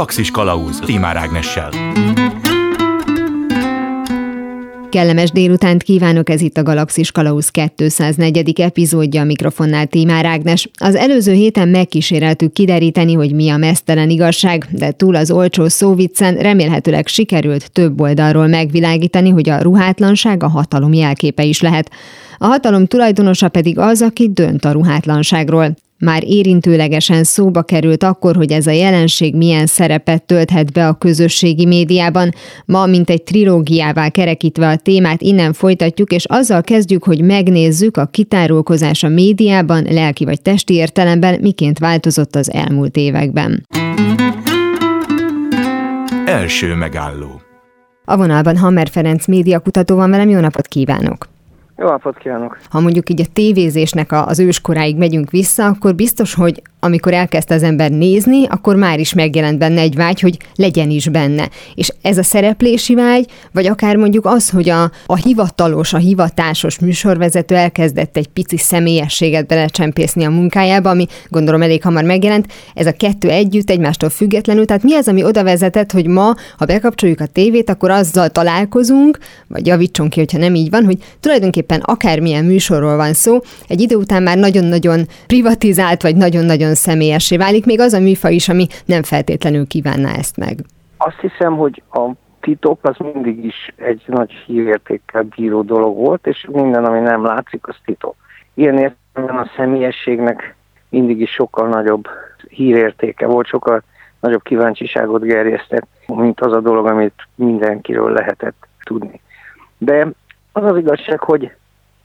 Galaxis Kalauz Timár Ágnessel. Kellemes délutánt kívánok, ez itt a Galaxis Kalausz 204. epizódja, a mikrofonnál Tímár Ágnes. Az előző héten megkíséreltük kideríteni, hogy mi a mesztelen igazság, de túl az olcsó szóviccen remélhetőleg sikerült több oldalról megvilágítani, hogy a ruhátlanság a hatalom jelképe is lehet. A hatalom tulajdonosa pedig az, aki dönt a ruhátlanságról. Már érintőlegesen szóba került akkor, hogy ez a jelenség milyen szerepet tölthet be a közösségi médiában. Ma, mint egy trilógiává kerekítve a témát, innen folytatjuk, és azzal kezdjük, hogy megnézzük a kitárulkozás a médiában, lelki vagy testi értelemben miként változott az elmúlt években. Első megálló A vonalban Hammer Ferenc médiakutató van velem, jó napot kívánok! Jó napot kívánok! Ha mondjuk így a tévézésnek az őskoráig megyünk vissza, akkor biztos, hogy amikor elkezdte az ember nézni, akkor már is megjelent benne egy vágy, hogy legyen is benne. És ez a szereplési vágy, vagy akár mondjuk az, hogy a, a hivatalos, a hivatásos műsorvezető elkezdett egy pici személyességet belecsempészni a munkájába, ami gondolom elég hamar megjelent, ez a kettő együtt, egymástól függetlenül. Tehát mi az, ami oda vezetett, hogy ma, ha bekapcsoljuk a tévét, akkor azzal találkozunk, vagy javítson ki, hogyha nem így van, hogy tulajdonképpen akármilyen műsorról van szó, egy idő után már nagyon-nagyon privatizált, vagy nagyon-nagyon nagyon személyessé válik, még az a műfaj is, ami nem feltétlenül kívánná ezt meg. Azt hiszem, hogy a titok az mindig is egy nagy hírértékkel bíró dolog volt, és minden, ami nem látszik, az titok. Ilyen értelemben a személyességnek mindig is sokkal nagyobb hírértéke volt, sokkal nagyobb kíváncsiságot gerjesztett, mint az a dolog, amit mindenkiről lehetett tudni. De az az igazság, hogy,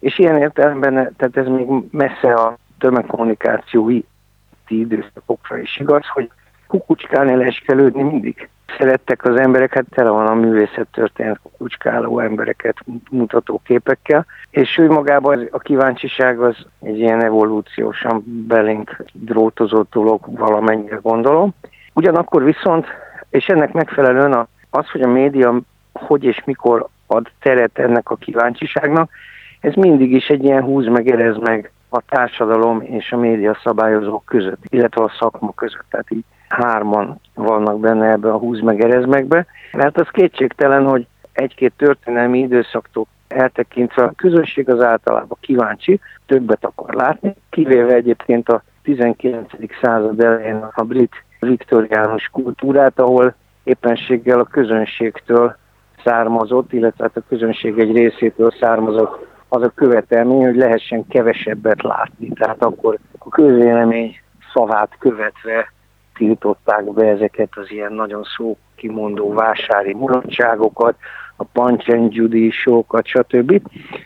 és ilyen értelemben, tehát ez még messze a tömegkommunikációi időszakokra is igaz, hogy kukucskálni, leskelődni mindig szerettek az emberek, hát tele van a művészet történet kukucskáló embereket mutató képekkel, és ő magában a kíváncsiság az egy ilyen evolúciósan belénk drótozott dolog valamennyire gondolom. Ugyanakkor viszont, és ennek megfelelően az, hogy a média hogy és mikor ad teret ennek a kíváncsiságnak, ez mindig is egy ilyen húz meg, erez meg a társadalom és a média szabályozók között, illetve a szakma között. Tehát így hárman vannak benne ebbe a húz meg erezmekbe. Mert az kétségtelen, hogy egy-két történelmi időszaktól eltekintve a közösség az általában kíváncsi, többet akar látni, kivéve egyébként a 19. század elején a brit viktoriánus kultúrát, ahol éppenséggel a közönségtől származott, illetve hát a közönség egy részétől származott az a követelmény, hogy lehessen kevesebbet látni. Tehát akkor a közvélemény szavát követve tiltották be ezeket az ilyen nagyon szó kimondó vásári mulatságokat, a Punch and Judy show-kat, stb.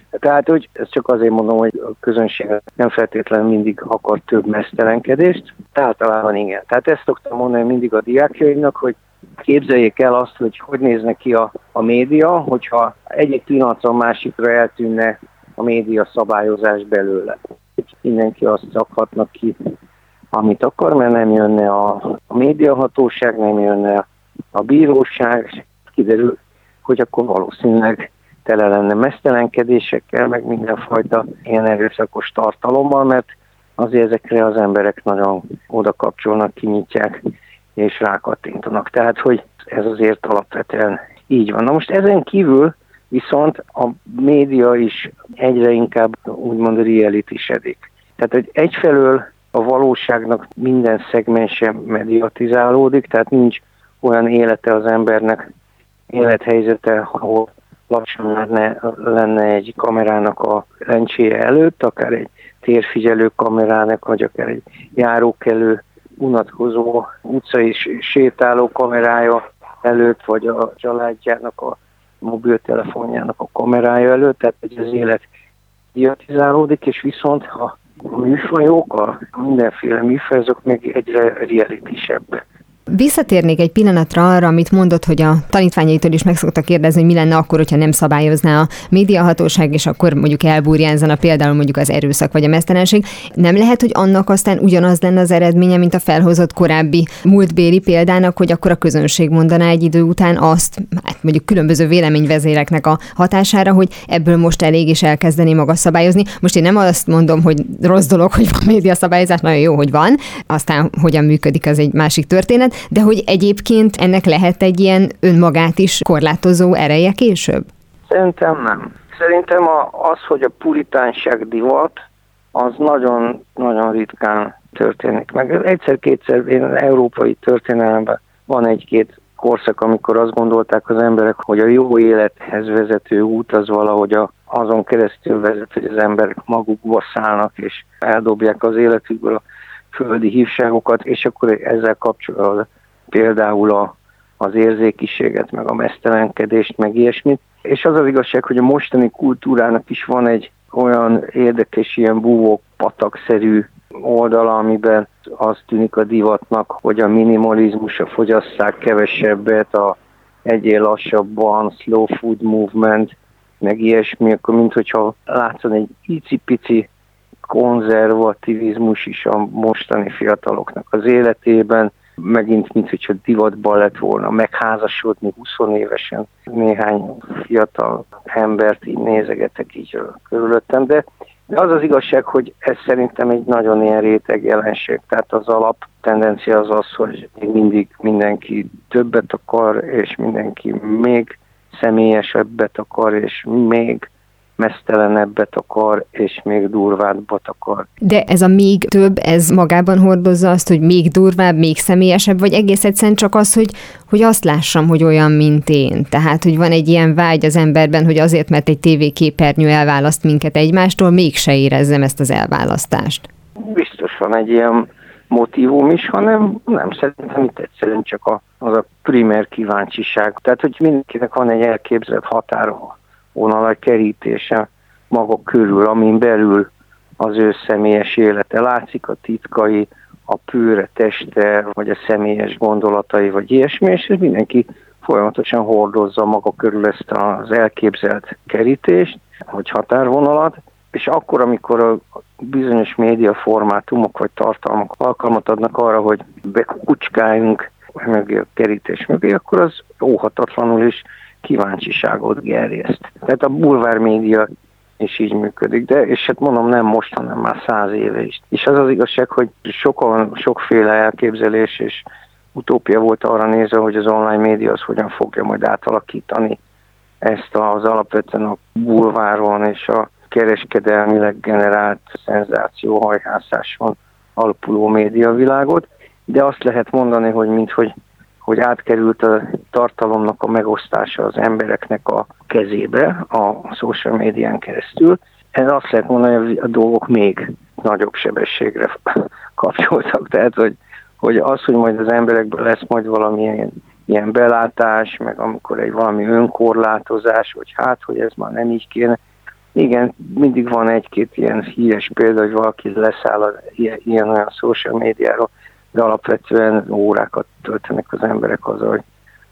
Tehát, hogy ezt csak azért mondom, hogy a közönség nem feltétlenül mindig akar több mesztelenkedést, általában igen. Tehát ezt szoktam mondani mindig a diákjaimnak, hogy képzeljék el azt, hogy hogy nézne ki a, a média, hogyha egyik pillanatra másikra eltűnne a média szabályozás belőle. Mindenki azt szakhatna ki, amit akar, mert nem jönne a, a médiahatóság, nem jönne a bíróság, kiderül, hogy akkor valószínűleg tele lenne mesztelenkedésekkel, meg mindenfajta ilyen erőszakos tartalommal, mert azért ezekre az emberek nagyon oda kapcsolnak, kinyitják és rákattintanak. Tehát, hogy ez azért alapvetően így van. Na most ezen kívül viszont a média is egyre inkább úgymond realitisedik. Tehát, hogy egyfelől a valóságnak minden szegmense mediatizálódik, tehát nincs olyan élete az embernek, élethelyzete, ahol lassan lenne, lenne egy kamerának a lencséje előtt, akár egy térfigyelő kamerának, vagy akár egy járókelő unatkozó utcai sétáló kamerája előtt, vagy a családjának a mobiltelefonjának a kamerája előtt, tehát hogy az élet diatizálódik, és viszont a műfajok, a mindenféle műfajok még egyre realitysebbek. Visszatérnék egy pillanatra arra, amit mondott, hogy a tanítványaitól is meg szoktak kérdezni, hogy mi lenne akkor, hogyha nem szabályozná a médiahatóság, és akkor mondjuk elbúrjánzana például mondjuk az erőszak vagy a mesztelenség. Nem lehet, hogy annak aztán ugyanaz lenne az eredménye, mint a felhozott korábbi múltbéli példának, hogy akkor a közönség mondaná egy idő után azt, hát mondjuk különböző véleményvezéreknek a hatására, hogy ebből most elég is elkezdeni maga szabályozni. Most én nem azt mondom, hogy rossz dolog, hogy van média szabályozás, nagyon jó, hogy van, aztán hogyan működik, az egy másik történet, de hogy egyébként ennek lehet egy ilyen önmagát is korlátozó ereje később? Szerintem nem. Szerintem az, hogy a puritánság divat, az nagyon-nagyon ritkán történik meg. Egyszer-kétszer én európai történelemben van egy-két korszak, amikor azt gondolták az emberek, hogy a jó élethez vezető út az valahogy a, azon keresztül vezet, hogy az emberek magukba szállnak és eldobják az életükből a földi hívságokat, és akkor ezzel kapcsolatban például a, az érzékiséget, meg a mesztelenkedést, meg ilyesmit. És az az igazság, hogy a mostani kultúrának is van egy olyan érdekes, ilyen búvók patakszerű oldala, amiben az tűnik a divatnak, hogy a minimalizmus, a fogyasszák kevesebbet, a egyél lassabban, slow food movement, meg ilyesmi, akkor mint hogyha látszan egy icipici konzervativizmus is a mostani fiataloknak az életében, megint, mint hogyha divatban lett volna megházasodni 20 évesen. Néhány fiatal embert így nézegetek így körülöttem, de de az az igazság, hogy ez szerintem egy nagyon ilyen réteg jelenség. Tehát az alap tendencia az az, hogy mindig mindenki többet akar, és mindenki még személyesebbet akar, és még mesztelenebbet akar, és még durvábbat akar. De ez a még több, ez magában hordozza azt, hogy még durvább, még személyesebb, vagy egész egyszerűen csak az, hogy, hogy azt lássam, hogy olyan, mint én. Tehát, hogy van egy ilyen vágy az emberben, hogy azért, mert egy tévéképernyő elválaszt minket egymástól, mégse érezzem ezt az elválasztást. Biztos van egy ilyen motivum is, hanem nem szerintem itt egyszerűen csak a, az a primer kíváncsiság. Tehát, hogy mindenkinek van egy elképzelt határa vonal kerítése maga körül, amin belül az ő személyes élete látszik, a titkai, a pőre teste, vagy a személyes gondolatai, vagy ilyesmi, és mindenki folyamatosan hordozza maga körül ezt az elképzelt kerítést, vagy határvonalat, és akkor, amikor a bizonyos média formátumok vagy tartalmak alkalmat adnak arra, hogy bekucskáljunk mögé a kerítés mögé, akkor az óhatatlanul is kíváncsiságot gerjeszt. Tehát a bulvár média is így működik, de és hát mondom nem most, hanem már száz éve is. És az az igazság, hogy sokan, sokféle elképzelés és utópia volt arra nézve, hogy az online média az hogyan fogja majd átalakítani ezt az alapvetően a bulváron és a kereskedelmileg generált szenzációhajhászáson alapuló médiavilágot, de azt lehet mondani, hogy minthogy hogy átkerült a tartalomnak a megosztása az embereknek a kezébe a social médián keresztül. Ez azt lehet mondani, hogy a dolgok még nagyobb sebességre kapcsoltak. Tehát, hogy, hogy az, hogy majd az emberekből lesz majd valamilyen ilyen belátás, meg amikor egy valami önkorlátozás, hogy hát, hogy ez már nem így kéne. Igen, mindig van egy-két ilyen híres példa, hogy valaki leszáll ilyen-olyan social médiáról, de alapvetően órákat töltenek az emberek azzal, hogy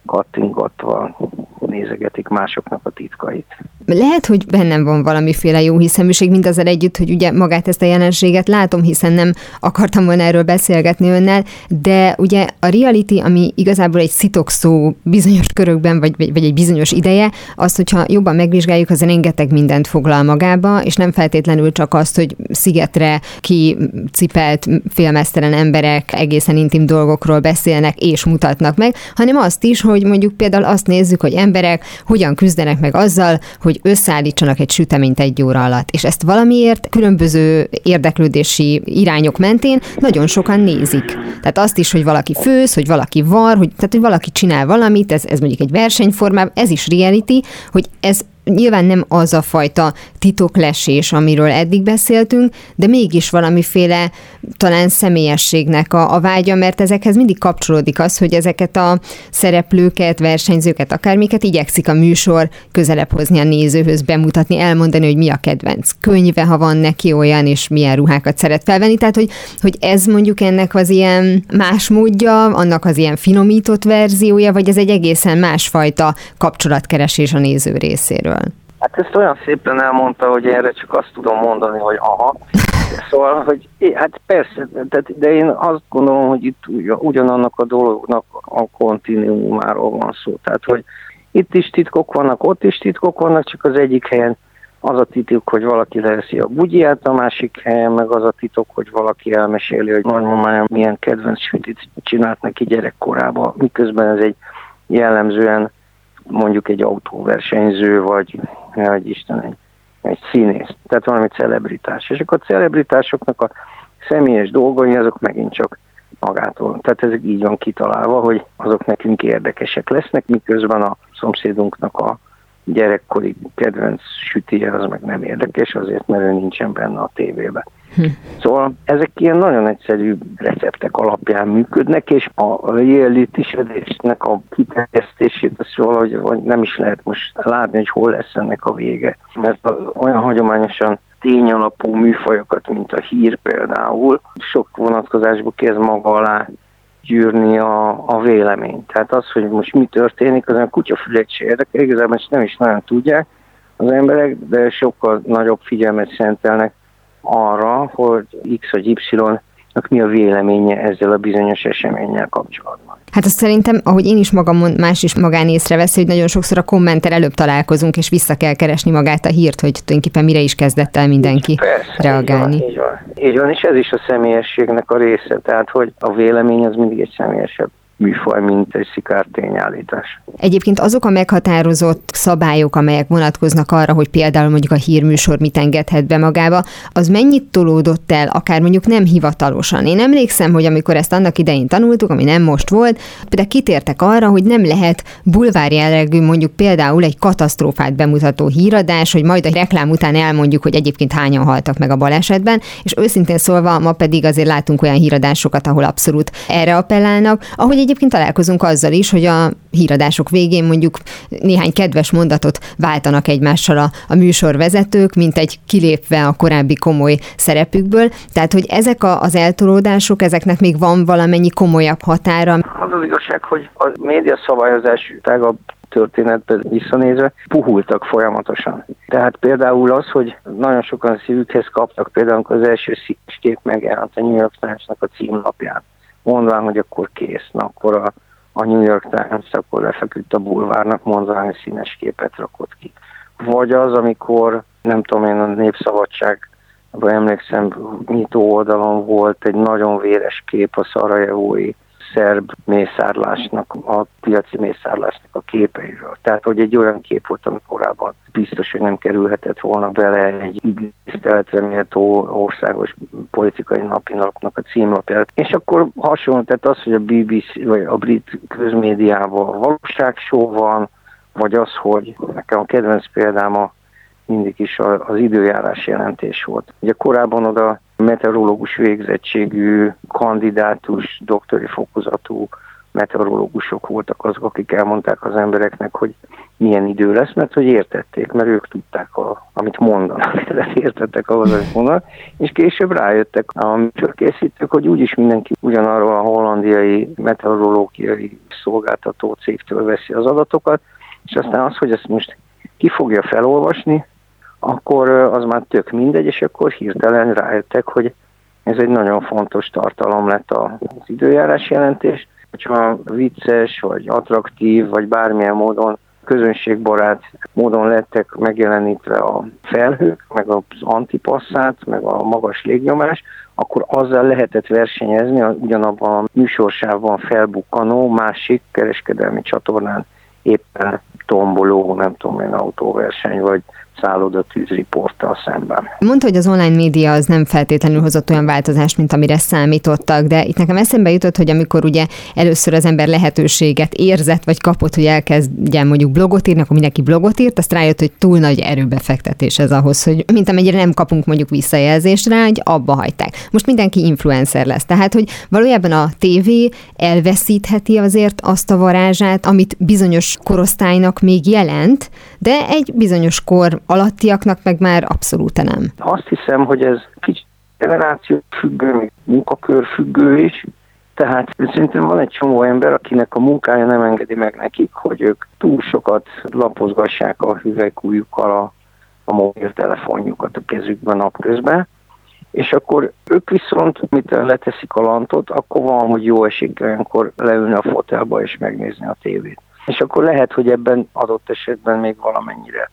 kattingatva nézegetik másoknak a titkait. Lehet, hogy bennem van valamiféle jó hiszeműség, mindazzel együtt, hogy ugye magát ezt a jelenséget látom, hiszen nem akartam volna erről beszélgetni önnel, de ugye a reality, ami igazából egy szó bizonyos körökben, vagy, vagy egy bizonyos ideje, az, hogyha jobban megvizsgáljuk, az rengeteg mindent foglal magába, és nem feltétlenül csak azt, hogy szigetre kicipelt félmeztelen emberek egészen intim dolgokról beszélnek és mutatnak meg, hanem azt is, hogy mondjuk például azt nézzük, hogy emberek hogyan küzdenek meg azzal, hogy összeállítsanak egy süteményt egy óra alatt. És ezt valamiért különböző érdeklődési irányok mentén nagyon sokan nézik. Tehát azt is, hogy valaki főz, hogy valaki var, hogy, tehát hogy valaki csinál valamit, ez, ez mondjuk egy versenyformában, ez is reality, hogy ez nyilván nem az a fajta titoklesés, amiről eddig beszéltünk, de mégis valamiféle talán személyességnek a, a vágya, mert ezekhez mindig kapcsolódik az, hogy ezeket a szereplőket, versenyzőket, akármiket igyekszik a műsor közelebb hozni a nézőhöz, bemutatni, elmondani, hogy mi a kedvenc könyve, ha van neki olyan, és milyen ruhákat szeret felvenni. Tehát, hogy, hogy ez mondjuk ennek az ilyen más módja, annak az ilyen finomított verziója, vagy ez egy egészen másfajta kapcsolatkeresés a néző részéről? Hát ezt olyan szépen elmondta, hogy erre csak azt tudom mondani, hogy aha. Szóval, hogy hát persze, de, de én azt gondolom, hogy itt ugyanannak a dolognak a kontinuumáról van szó. Tehát, hogy itt is titkok vannak, ott is titkok vannak, csak az egyik helyen az a titok, hogy valaki leveszi a bugyját, a másik helyen meg az a titok, hogy valaki elmeséli, hogy nagymamája milyen kedvenc sütit csinált neki gyerekkorában, miközben ez egy jellemzően mondjuk egy autóversenyző, vagy, vagy Isten, egy, egy színész, tehát valami celebritás. És akkor a celebritásoknak a személyes dolgai, azok megint csak magától. Tehát ez így van kitalálva, hogy azok nekünk érdekesek lesznek, miközben a szomszédunknak a gyerekkori kedvenc sütije az meg nem érdekes, azért mert ő nincsen benne a tévében. Hm. Szóval ezek ilyen nagyon egyszerű receptek alapján működnek, és a realitysedésnek a kiterjesztését azt valahogy nem is lehet most látni, hogy hol lesz ennek a vége. Mert olyan hagyományosan tényalapú műfajokat, mint a hír például, sok vonatkozásból kezd maga alá gyűrni a, a vélemény. Tehát az, hogy most mi történik, az a kutyafülét se érdekel, igazából nem is nagyon tudják az emberek, de sokkal nagyobb figyelmet szentelnek arra, hogy X vagy Y mi a véleménye ezzel a bizonyos eseménnyel kapcsolatban. Hát azt szerintem, ahogy én is magam más is magán észreveszi, hogy nagyon sokszor a kommenter előbb találkozunk, és vissza kell keresni magát a hírt, hogy tulajdonképpen mire is kezdett el mindenki Persze, reagálni. Így van, így van. Így van, és ez is a személyességnek a része, tehát hogy a vélemény az mindig egy személyesebb műfaj, mint egy szikár tényállítás. Egyébként azok a meghatározott szabályok, amelyek vonatkoznak arra, hogy például mondjuk a hírműsor mit engedhet be magába, az mennyit tolódott el, akár mondjuk nem hivatalosan. Én emlékszem, hogy amikor ezt annak idején tanultuk, ami nem most volt, de kitértek arra, hogy nem lehet bulvár jellegű mondjuk például egy katasztrófát bemutató híradás, hogy majd a reklám után elmondjuk, hogy egyébként hányan haltak meg a balesetben, és őszintén szólva ma pedig azért látunk olyan híradásokat, ahol abszolút erre appellálnak, ahogy egyébként találkozunk azzal is, hogy a híradások végén mondjuk néhány kedves mondatot váltanak egymással a, a műsorvezetők, mint egy kilépve a korábbi komoly szerepükből. Tehát, hogy ezek a, az eltolódások, ezeknek még van valamennyi komolyabb határa. Az az igazság, hogy a média szabályozás tágabb történetben visszanézve puhultak folyamatosan. Tehát például az, hogy nagyon sokan szívükhez kaptak, például az első színkép megjelent a New York Times-nak a címlapján mondván, hogy akkor kész. Na, akkor a, a New York Times akkor lefeküdt a bulvárnak, mondván, hogy színes képet rakott ki. Vagy az, amikor, nem tudom én, a Népszabadság emlékszem, nyitó oldalon volt egy nagyon véres kép a szarajevói szerb mészárlásnak, a piaci mészárlásnak a képeiről. Tehát, hogy egy olyan kép volt, ami korábban biztos, hogy nem kerülhetett volna bele egy tiszteletre méltó országos politikai napinapnak a címlapját. És akkor hasonló, tehát az, hogy a BBC vagy a brit közmédiában valóságsó van, vagy az, hogy nekem a kedvenc példám a mindig is az időjárás jelentés volt. Ugye korábban oda meteorológus végzettségű, kandidátus, doktori fokozatú meteorológusok voltak azok, akik elmondták az embereknek, hogy milyen idő lesz, mert hogy értették, mert ők tudták, a, amit mondanak, tehát értettek ahhoz, amit mondanak, és később rájöttek a műsorkészítők, hogy úgyis mindenki ugyanarról a hollandiai meteorológiai szolgáltató cégtől veszi az adatokat, és aztán az, hogy ezt most ki fogja felolvasni, akkor az már tök mindegy, és akkor hirtelen rájöttek, hogy ez egy nagyon fontos tartalom lett az időjárás jelentés, hogyha vicces, vagy attraktív, vagy bármilyen módon közönségbarát módon lettek megjelenítve a felhők, meg az antipasszát, meg a magas légnyomás, akkor azzal lehetett versenyezni ugyanabban a műsorsávban felbukkanó másik kereskedelmi csatornán éppen tomboló, nem tudom én, autóverseny, vagy szálloda tűzriporttal szemben. Mondta, hogy az online média az nem feltétlenül hozott olyan változást, mint amire számítottak, de itt nekem eszembe jutott, hogy amikor ugye először az ember lehetőséget érzett, vagy kapott, hogy elkezdjen mondjuk blogot írni, akkor mindenki blogot írt, azt rájött, hogy túl nagy erőbefektetés ez ahhoz, hogy mint amennyire nem kapunk mondjuk visszajelzést rá, hogy abba hagyták. Most mindenki influencer lesz. Tehát, hogy valójában a tévé elveszítheti azért azt a varázsát, amit bizonyos korosztálynak még jelent, de egy bizonyos kor alattiaknak meg már abszolút nem. Azt hiszem, hogy ez kicsit generáció függő, még munkakör függő is, tehát szerintem van egy csomó ember, akinek a munkája nem engedi meg nekik, hogy ők túl sokat lapozgassák a hüvelykújukkal a, a mobiltelefonjukat a kezükben napközben, és akkor ők viszont, mit leteszik a lantot, akkor van, hogy jó esik olyankor leülni a fotelba és megnézni a tévét. És akkor lehet, hogy ebben adott esetben még valamennyire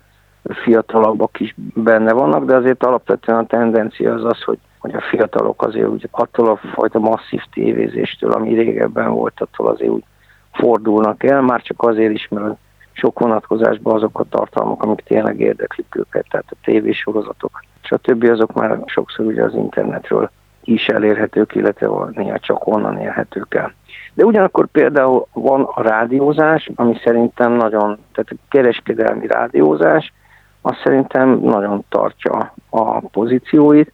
fiatalabbak is benne vannak, de azért alapvetően a tendencia az az, hogy, hogy a fiatalok azért úgy attól a fajta masszív tévézéstől, ami régebben volt, attól azért úgy fordulnak el, már csak azért is, mert sok vonatkozásban azok a tartalmak, amik tényleg érdeklik őket, tehát a tévésorozatok, többi azok már sokszor ugye az internetről is elérhetők, illetve néha csak onnan érhetők el. De ugyanakkor például van a rádiózás, ami szerintem nagyon, tehát a kereskedelmi rádiózás, az szerintem nagyon tartja a pozícióit,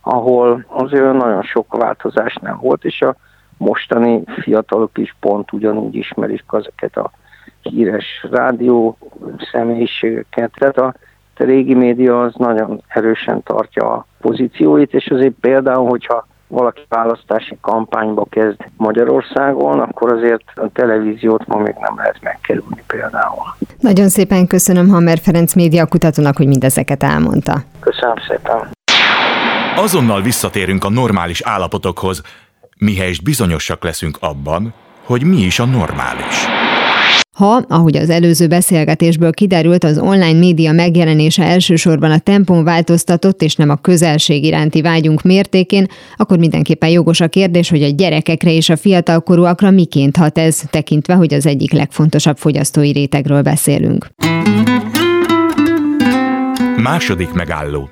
ahol azért nagyon sok változás nem volt, és a mostani fiatalok is pont ugyanúgy ismerik ezeket a híres rádió személyiségeket. Tehát a, a régi média az nagyon erősen tartja a pozícióit, és azért például, hogyha valaki választási kampányba kezd Magyarországon, akkor azért a televíziót ma még nem lehet megkerülni például. Nagyon szépen köszönöm Hammer Ferenc média kutatónak, hogy mindezeket elmondta. Köszönöm szépen. Azonnal visszatérünk a normális állapotokhoz, mihelyest bizonyosak leszünk abban, hogy mi is a normális. Ha, ahogy az előző beszélgetésből kiderült, az online média megjelenése elsősorban a tempón változtatott, és nem a közelség iránti vágyunk mértékén, akkor mindenképpen jogos a kérdés, hogy a gyerekekre és a fiatalkorúakra miként hat ez, tekintve, hogy az egyik legfontosabb fogyasztói rétegről beszélünk. Második megálló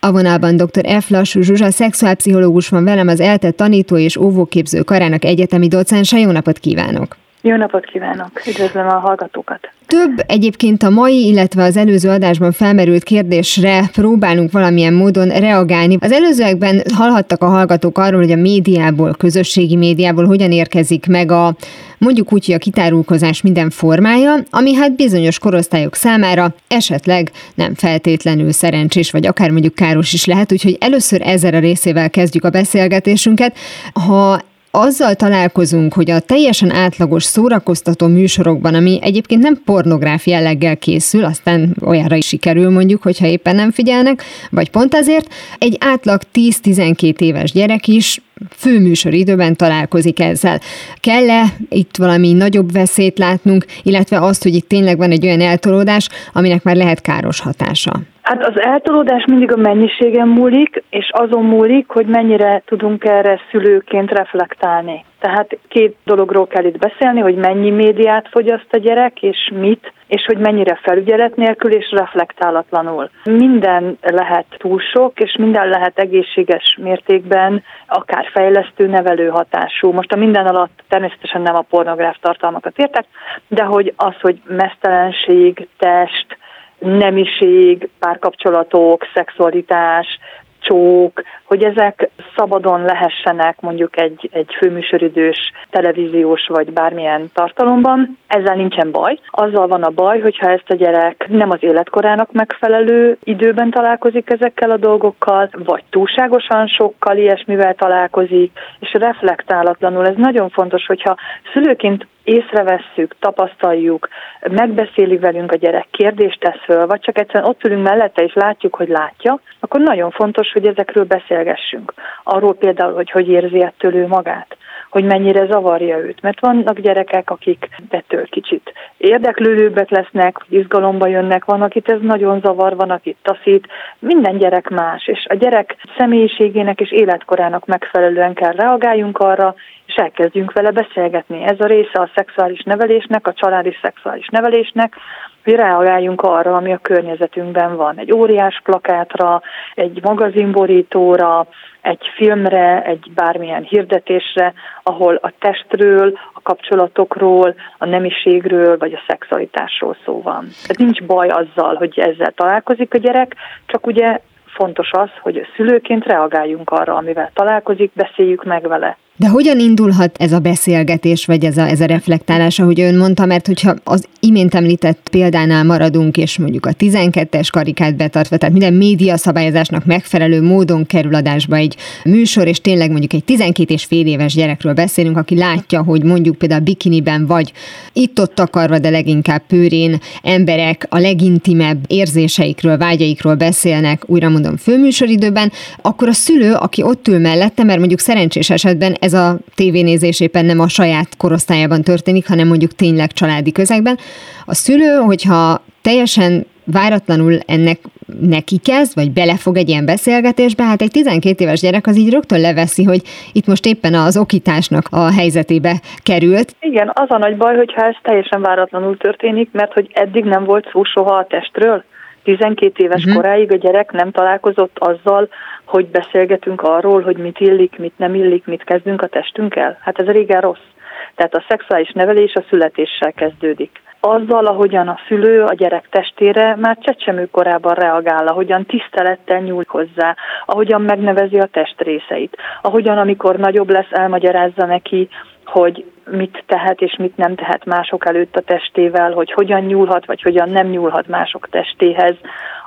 a vonalban dr. F. Lassú Zsuzsa, szexuálpszichológus van velem, az ELTE tanító és óvóképző karának egyetemi docensa. Jó napot kívánok! Jó napot kívánok! Üdvözlöm a hallgatókat! Több egyébként a mai, illetve az előző adásban felmerült kérdésre próbálunk valamilyen módon reagálni. Az előzőekben hallhattak a hallgatók arról, hogy a médiából, közösségi médiából hogyan érkezik meg a mondjuk úgy, hogy a kitárulkozás minden formája, ami hát bizonyos korosztályok számára esetleg nem feltétlenül szerencsés, vagy akár mondjuk káros is lehet, úgyhogy először ezzel a részével kezdjük a beszélgetésünket. Ha azzal találkozunk, hogy a teljesen átlagos szórakoztató műsorokban, ami egyébként nem pornográf jelleggel készül, aztán olyanra is sikerül mondjuk, hogyha éppen nem figyelnek, vagy pont azért, egy átlag 10-12 éves gyerek is főműsor időben találkozik ezzel. Kell-e itt valami nagyobb veszélyt látnunk, illetve azt, hogy itt tényleg van egy olyan eltolódás, aminek már lehet káros hatása? Hát az eltolódás mindig a mennyiségen múlik, és azon múlik, hogy mennyire tudunk erre szülőként reflektálni. Tehát két dologról kell itt beszélni, hogy mennyi médiát fogyaszt a gyerek, és mit, és hogy mennyire felügyelet nélkül és reflektálatlanul. Minden lehet túl sok, és minden lehet egészséges mértékben, akár fejlesztő, nevelő hatású. Most a minden alatt természetesen nem a pornográf tartalmakat értek, de hogy az, hogy mesztelenség, test, nemiség, párkapcsolatok, szexualitás, csók, hogy ezek szabadon lehessenek mondjuk egy, egy főműsoridős televíziós vagy bármilyen tartalomban. Ezzel nincsen baj. Azzal van a baj, hogyha ezt a gyerek nem az életkorának megfelelő időben találkozik ezekkel a dolgokkal, vagy túlságosan sokkal ilyesmivel találkozik, és reflektálatlanul. Ez nagyon fontos, hogyha szülőként észrevesszük, tapasztaljuk, megbeszélik velünk a gyerek, kérdést tesz föl, vagy csak egyszerűen ott ülünk mellette és látjuk, hogy látja, akkor nagyon fontos, hogy ezekről beszélgessünk. Arról például, hogy hogy érzi ettől ő magát hogy mennyire zavarja őt. Mert vannak gyerekek, akik ettől kicsit érdeklődőbbek lesznek, izgalomba jönnek, van, akit ez nagyon zavar, van, akit taszít. Minden gyerek más, és a gyerek személyiségének és életkorának megfelelően kell reagáljunk arra, és elkezdjünk vele beszélgetni. Ez a része a szexuális nevelésnek, a családi szexuális nevelésnek, hogy reagáljunk arra, ami a környezetünkben van. Egy óriás plakátra, egy magazinborítóra, egy filmre, egy bármilyen hirdetésre, ahol a testről, a kapcsolatokról, a nemiségről vagy a szexualitásról szó van. Tehát nincs baj azzal, hogy ezzel találkozik a gyerek, csak ugye fontos az, hogy szülőként reagáljunk arra, amivel találkozik, beszéljük meg vele. De hogyan indulhat ez a beszélgetés, vagy ez a, ez a reflektálás, ahogy ön mondta, mert hogyha az imént említett példánál maradunk, és mondjuk a 12-es karikát betartva, tehát minden média szabályozásnak megfelelő módon kerül adásba egy műsor, és tényleg mondjuk egy 12 és fél éves gyerekről beszélünk, aki látja, hogy mondjuk például bikiniben vagy itt-ott takarva, de leginkább pőrén emberek a legintimebb érzéseikről, vágyaikról beszélnek, újra mondom, főműsoridőben, akkor a szülő, aki ott ül mellette, mert mondjuk szerencsés esetben ez a tévénézés éppen nem a saját korosztályában történik, hanem mondjuk tényleg családi közegben. A szülő, hogyha teljesen váratlanul ennek neki kezd, vagy belefog egy ilyen beszélgetésbe, hát egy 12 éves gyerek az így rögtön leveszi, hogy itt most éppen az okításnak a helyzetébe került. Igen, az a nagy baj, hogyha ez teljesen váratlanul történik, mert hogy eddig nem volt szó soha a testről. 12 éves uh-huh. koráig a gyerek nem találkozott azzal, hogy beszélgetünk arról, hogy mit illik, mit nem illik, mit kezdünk a testünkkel. Hát ez régen rossz. Tehát a szexuális nevelés a születéssel kezdődik azzal, ahogyan a szülő a gyerek testére már csecsemő korában reagál, ahogyan tisztelettel nyúl hozzá, ahogyan megnevezi a testrészeit, ahogyan amikor nagyobb lesz, elmagyarázza neki, hogy mit tehet és mit nem tehet mások előtt a testével, hogy hogyan nyúlhat, vagy hogyan nem nyúlhat mások testéhez,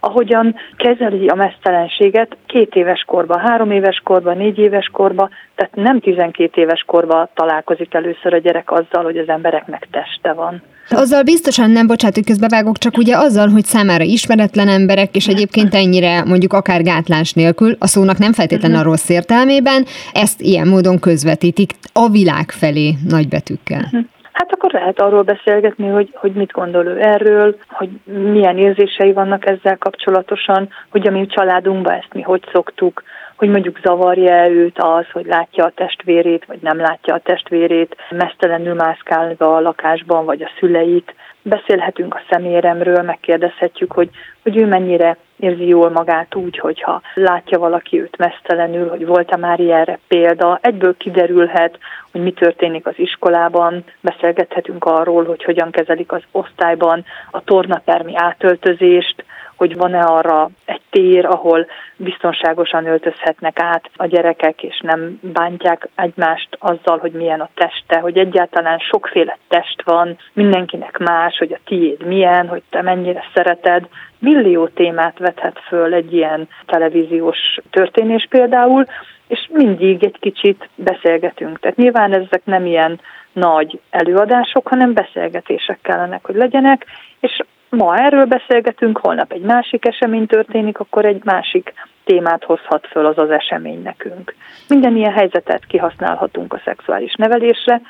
ahogyan kezeli a mesztelenséget két éves korba, három éves korba, négy éves korba, tehát nem 12 éves korba találkozik először a gyerek azzal, hogy az embereknek teste van. Azzal biztosan nem, bocsánat, hogy közbevágok, csak ugye azzal, hogy számára ismeretlen emberek, és egyébként ennyire mondjuk akár gátlás nélkül, a szónak nem feltétlenül a mhm. rossz értelmében, ezt ilyen módon közvetítik a világ felé nagybetűkkel. Mhm. Hát akkor lehet arról beszélgetni, hogy, hogy mit gondol ő erről, hogy milyen érzései vannak ezzel kapcsolatosan, hogy a mi családunkban ezt mi hogy szoktuk, hogy mondjuk zavarja őt az, hogy látja a testvérét, vagy nem látja a testvérét, mesztelenül mászkálva a lakásban, vagy a szüleit. Beszélhetünk a szeméremről, megkérdezhetjük, hogy, hogy ő mennyire érzi jól magát úgy, hogyha látja valaki őt mesztelenül, hogy volt-e már ilyenre példa. Egyből kiderülhet, hogy mi történik az iskolában, beszélgethetünk arról, hogy hogyan kezelik az osztályban a tornatermi átöltözést, hogy van-e arra egy tér, ahol biztonságosan öltözhetnek át a gyerekek, és nem bántják egymást azzal, hogy milyen a teste, hogy egyáltalán sokféle test van, mindenkinek más, hogy a tiéd milyen, hogy te mennyire szereted. Millió témát vethet föl egy ilyen televíziós történés például, és mindig egy kicsit beszélgetünk. Tehát nyilván ezek nem ilyen nagy előadások, hanem beszélgetések kellenek, hogy legyenek, és ma erről beszélgetünk, holnap egy másik esemény történik, akkor egy másik témát hozhat föl az az esemény nekünk. Minden ilyen helyzetet kihasználhatunk a szexuális nevelésre,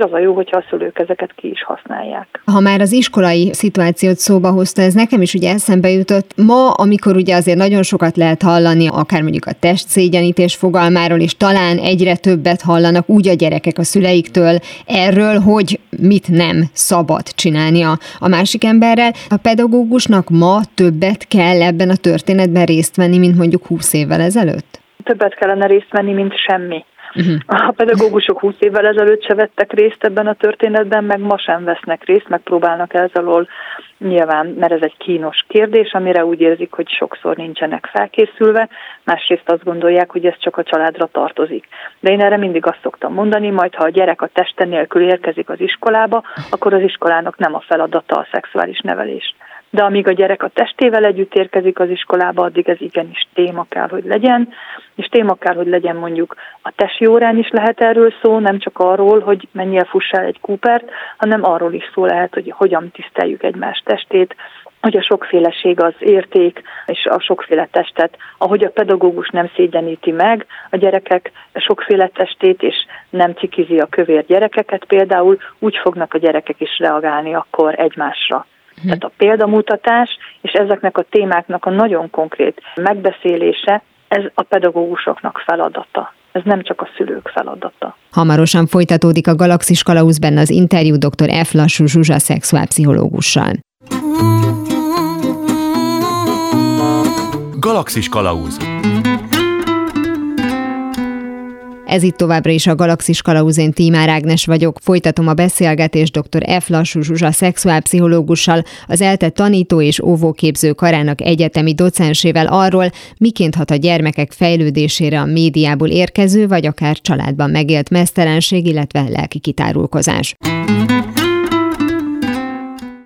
az a jó, hogyha a szülők ezeket ki is használják. Ha már az iskolai szituációt szóba hozta, ez nekem is ugye eszembe jutott. Ma, amikor ugye azért nagyon sokat lehet hallani, akár mondjuk a testszégyenítés fogalmáról, és talán egyre többet hallanak úgy a gyerekek a szüleiktől erről, hogy mit nem szabad csinálni a, a másik emberrel. A pedagógusnak ma többet kell ebben a történetben részt venni, mint mondjuk 20 évvel ezelőtt? Többet kellene részt venni, mint semmi. Uh-huh. A pedagógusok 20 évvel ezelőtt se vettek részt ebben a történetben, meg ma sem vesznek részt, megpróbálnak ezzel nyilván, mert ez egy kínos kérdés, amire úgy érzik, hogy sokszor nincsenek felkészülve, másrészt azt gondolják, hogy ez csak a családra tartozik. De én erre mindig azt szoktam mondani, majd ha a gyerek a teste nélkül érkezik az iskolába, akkor az iskolának nem a feladata a szexuális nevelés de amíg a gyerek a testével együtt érkezik az iskolába, addig ez igenis téma kell, hogy legyen, és téma kell, hogy legyen mondjuk a tesi órán is lehet erről szó, nem csak arról, hogy mennyire fussál egy kúpert, hanem arról is szó lehet, hogy hogyan tiszteljük egymás testét, hogy a sokféleség az érték, és a sokféle testet, ahogy a pedagógus nem szégyeníti meg a gyerekek sokféle testét, és nem cikizi a kövér gyerekeket például, úgy fognak a gyerekek is reagálni akkor egymásra. Hm. Tehát a példamutatás és ezeknek a témáknak a nagyon konkrét megbeszélése, ez a pedagógusoknak feladata. Ez nem csak a szülők feladata. Hamarosan folytatódik a Galaxis Kalauzben az interjú dr. F. Lassú Zsuzsa szexuálpszichológussal. Galaxis Kalauz Ez itt továbbra is a Galaxis Kalauzén Tímár Ágnes vagyok. Folytatom a beszélgetést dr. F. Lassú Zsuzsa szexuálpszichológussal, az ELTE tanító és óvóképző karának egyetemi docensével arról, miként hat a gyermekek fejlődésére a médiából érkező, vagy akár családban megélt mesztelenség, illetve lelki kitárulkozás.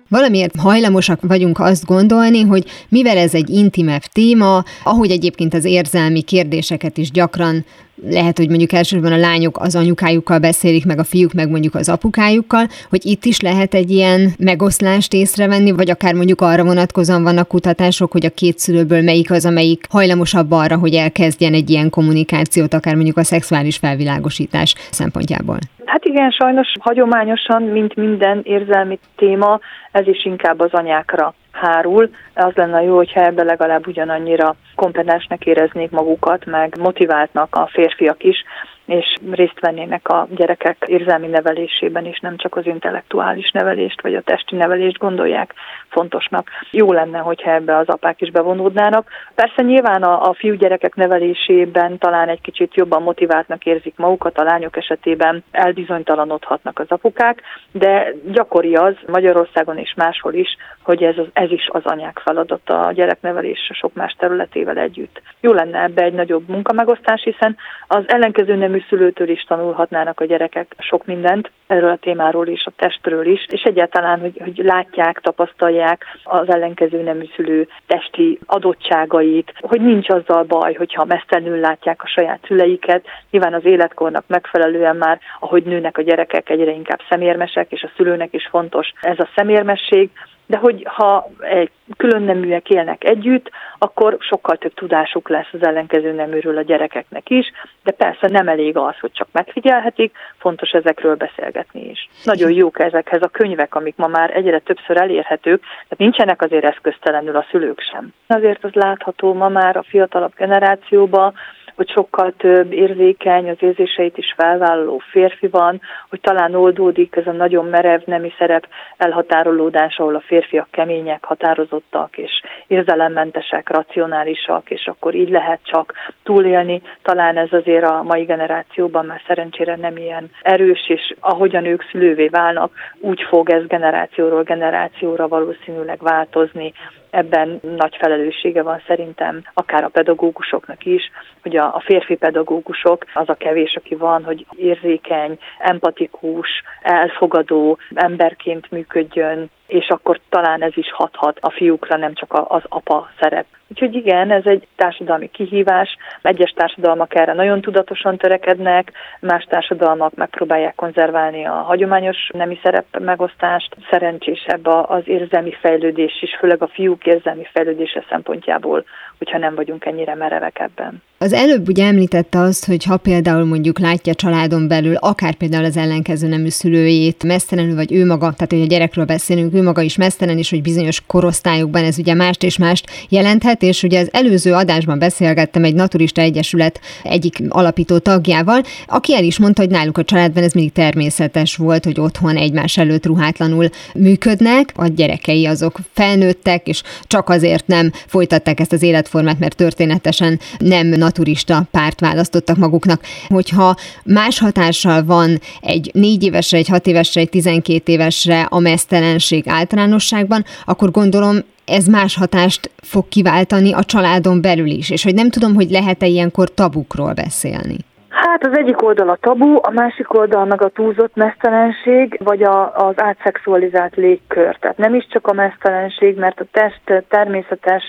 Valamiért hajlamosak vagyunk azt gondolni, hogy mivel ez egy intimebb téma, ahogy egyébként az érzelmi kérdéseket is gyakran lehet, hogy mondjuk elsősorban a lányok az anyukájukkal beszélik, meg a fiúk meg mondjuk az apukájukkal, hogy itt is lehet egy ilyen megoszlást észrevenni, vagy akár mondjuk arra vonatkozóan vannak kutatások, hogy a két szülőből melyik az, amelyik hajlamosabb arra, hogy elkezdjen egy ilyen kommunikációt, akár mondjuk a szexuális felvilágosítás szempontjából. Hát igen, sajnos hagyományosan, mint minden érzelmi téma, ez is inkább az anyákra hárul, az lenne jó, hogyha ebbe legalább ugyanannyira kompetensnek éreznék magukat, meg motiváltnak a férfiak is, és részt vennének a gyerekek érzelmi nevelésében is, nem csak az intellektuális nevelést vagy a testi nevelést gondolják fontosnak. Jó lenne, hogyha ebbe az apák is bevonódnának. Persze nyilván a, a fiúgyerekek nevelésében talán egy kicsit jobban motiváltnak érzik magukat, a lányok esetében elbizonytalanodhatnak az apukák, de gyakori az Magyarországon és máshol is, hogy ez, az, ez is az anyák feladata a gyereknevelés sok más területével együtt. Jó lenne ebbe egy nagyobb munkamegosztás, hiszen az ellenkező nemű szülőtől is tanulhatnának a gyerekek sok mindent, erről a témáról is, a testről is, és egyáltalán, hogy, hogy látják, tapasztalják az ellenkező nemű szülő testi adottságait, hogy nincs azzal baj, hogyha mesztelenül látják a saját szüleiket. Nyilván az életkornak megfelelően már, ahogy nőnek a gyerekek, egyre inkább szemérmesek, és a szülőnek is fontos ez a szemérmesség, de hogy ha egy külön neműek élnek együtt, akkor sokkal több tudásuk lesz az ellenkező neműről a gyerekeknek is, de persze nem elég az, hogy csak megfigyelhetik, fontos ezekről beszélgetni is. Nagyon jók ezekhez a könyvek, amik ma már egyre többször elérhetők, tehát nincsenek azért eszköztelenül a szülők sem. Azért az látható ma már a fiatalabb generációban, hogy sokkal több érzékeny, az érzéseit is felvállaló férfi van, hogy talán oldódik ez a nagyon merev nemi szerep elhatárolódás, ahol a férfiak kemények, határozottak és érzelemmentesek, racionálisak, és akkor így lehet csak túlélni. Talán ez azért a mai generációban már szerencsére nem ilyen erős, és ahogyan ők szülővé válnak, úgy fog ez generációról generációra valószínűleg változni, ebben nagy felelőssége van szerintem akár a pedagógusoknak is, hogy a, a férfi pedagógusok az a kevés, aki van, hogy érzékeny, empatikus, elfogadó emberként működjön, és akkor talán ez is hathat a fiúkra, nem csak az apa szerep. Úgyhogy igen, ez egy társadalmi kihívás. Egyes társadalmak erre nagyon tudatosan törekednek, más társadalmak megpróbálják konzerválni a hagyományos nemi szerep megosztást. Szerencsésebb az érzelmi fejlődés is, főleg a fiúk érzelmi fejlődése szempontjából, hogyha nem vagyunk ennyire merevek ebben. Az előbb ugye említette azt, hogy ha például mondjuk látja családon belül, akár például az ellenkező nemű szülőjét mesztelenül, vagy ő maga, tehát hogy a gyerekről beszélünk, ő maga is mesztelen, és hogy bizonyos korosztályokban ez ugye mást és mást jelenthet, és ugye az előző adásban beszélgettem egy Naturista Egyesület egyik alapító tagjával, aki el is mondta, hogy náluk a családban ez mindig természetes volt, hogy otthon egymás előtt ruhátlanul működnek, a gyerekei azok felnőttek, és csak azért nem folytatták ezt az életformát, mert történetesen nem naturista párt választottak maguknak. Hogyha más hatással van egy négy évesre, egy hat évesre, egy tizenkét évesre a mesztelenség általánosságban, akkor gondolom ez más hatást fog kiváltani a családon belül is, és hogy nem tudom, hogy lehet-e ilyenkor tabukról beszélni. Hát az egyik oldal a tabu, a másik oldal meg a túlzott mesztelenség, vagy a, az átszexualizált légkör. Tehát nem is csak a mesztelenség, mert a test természetes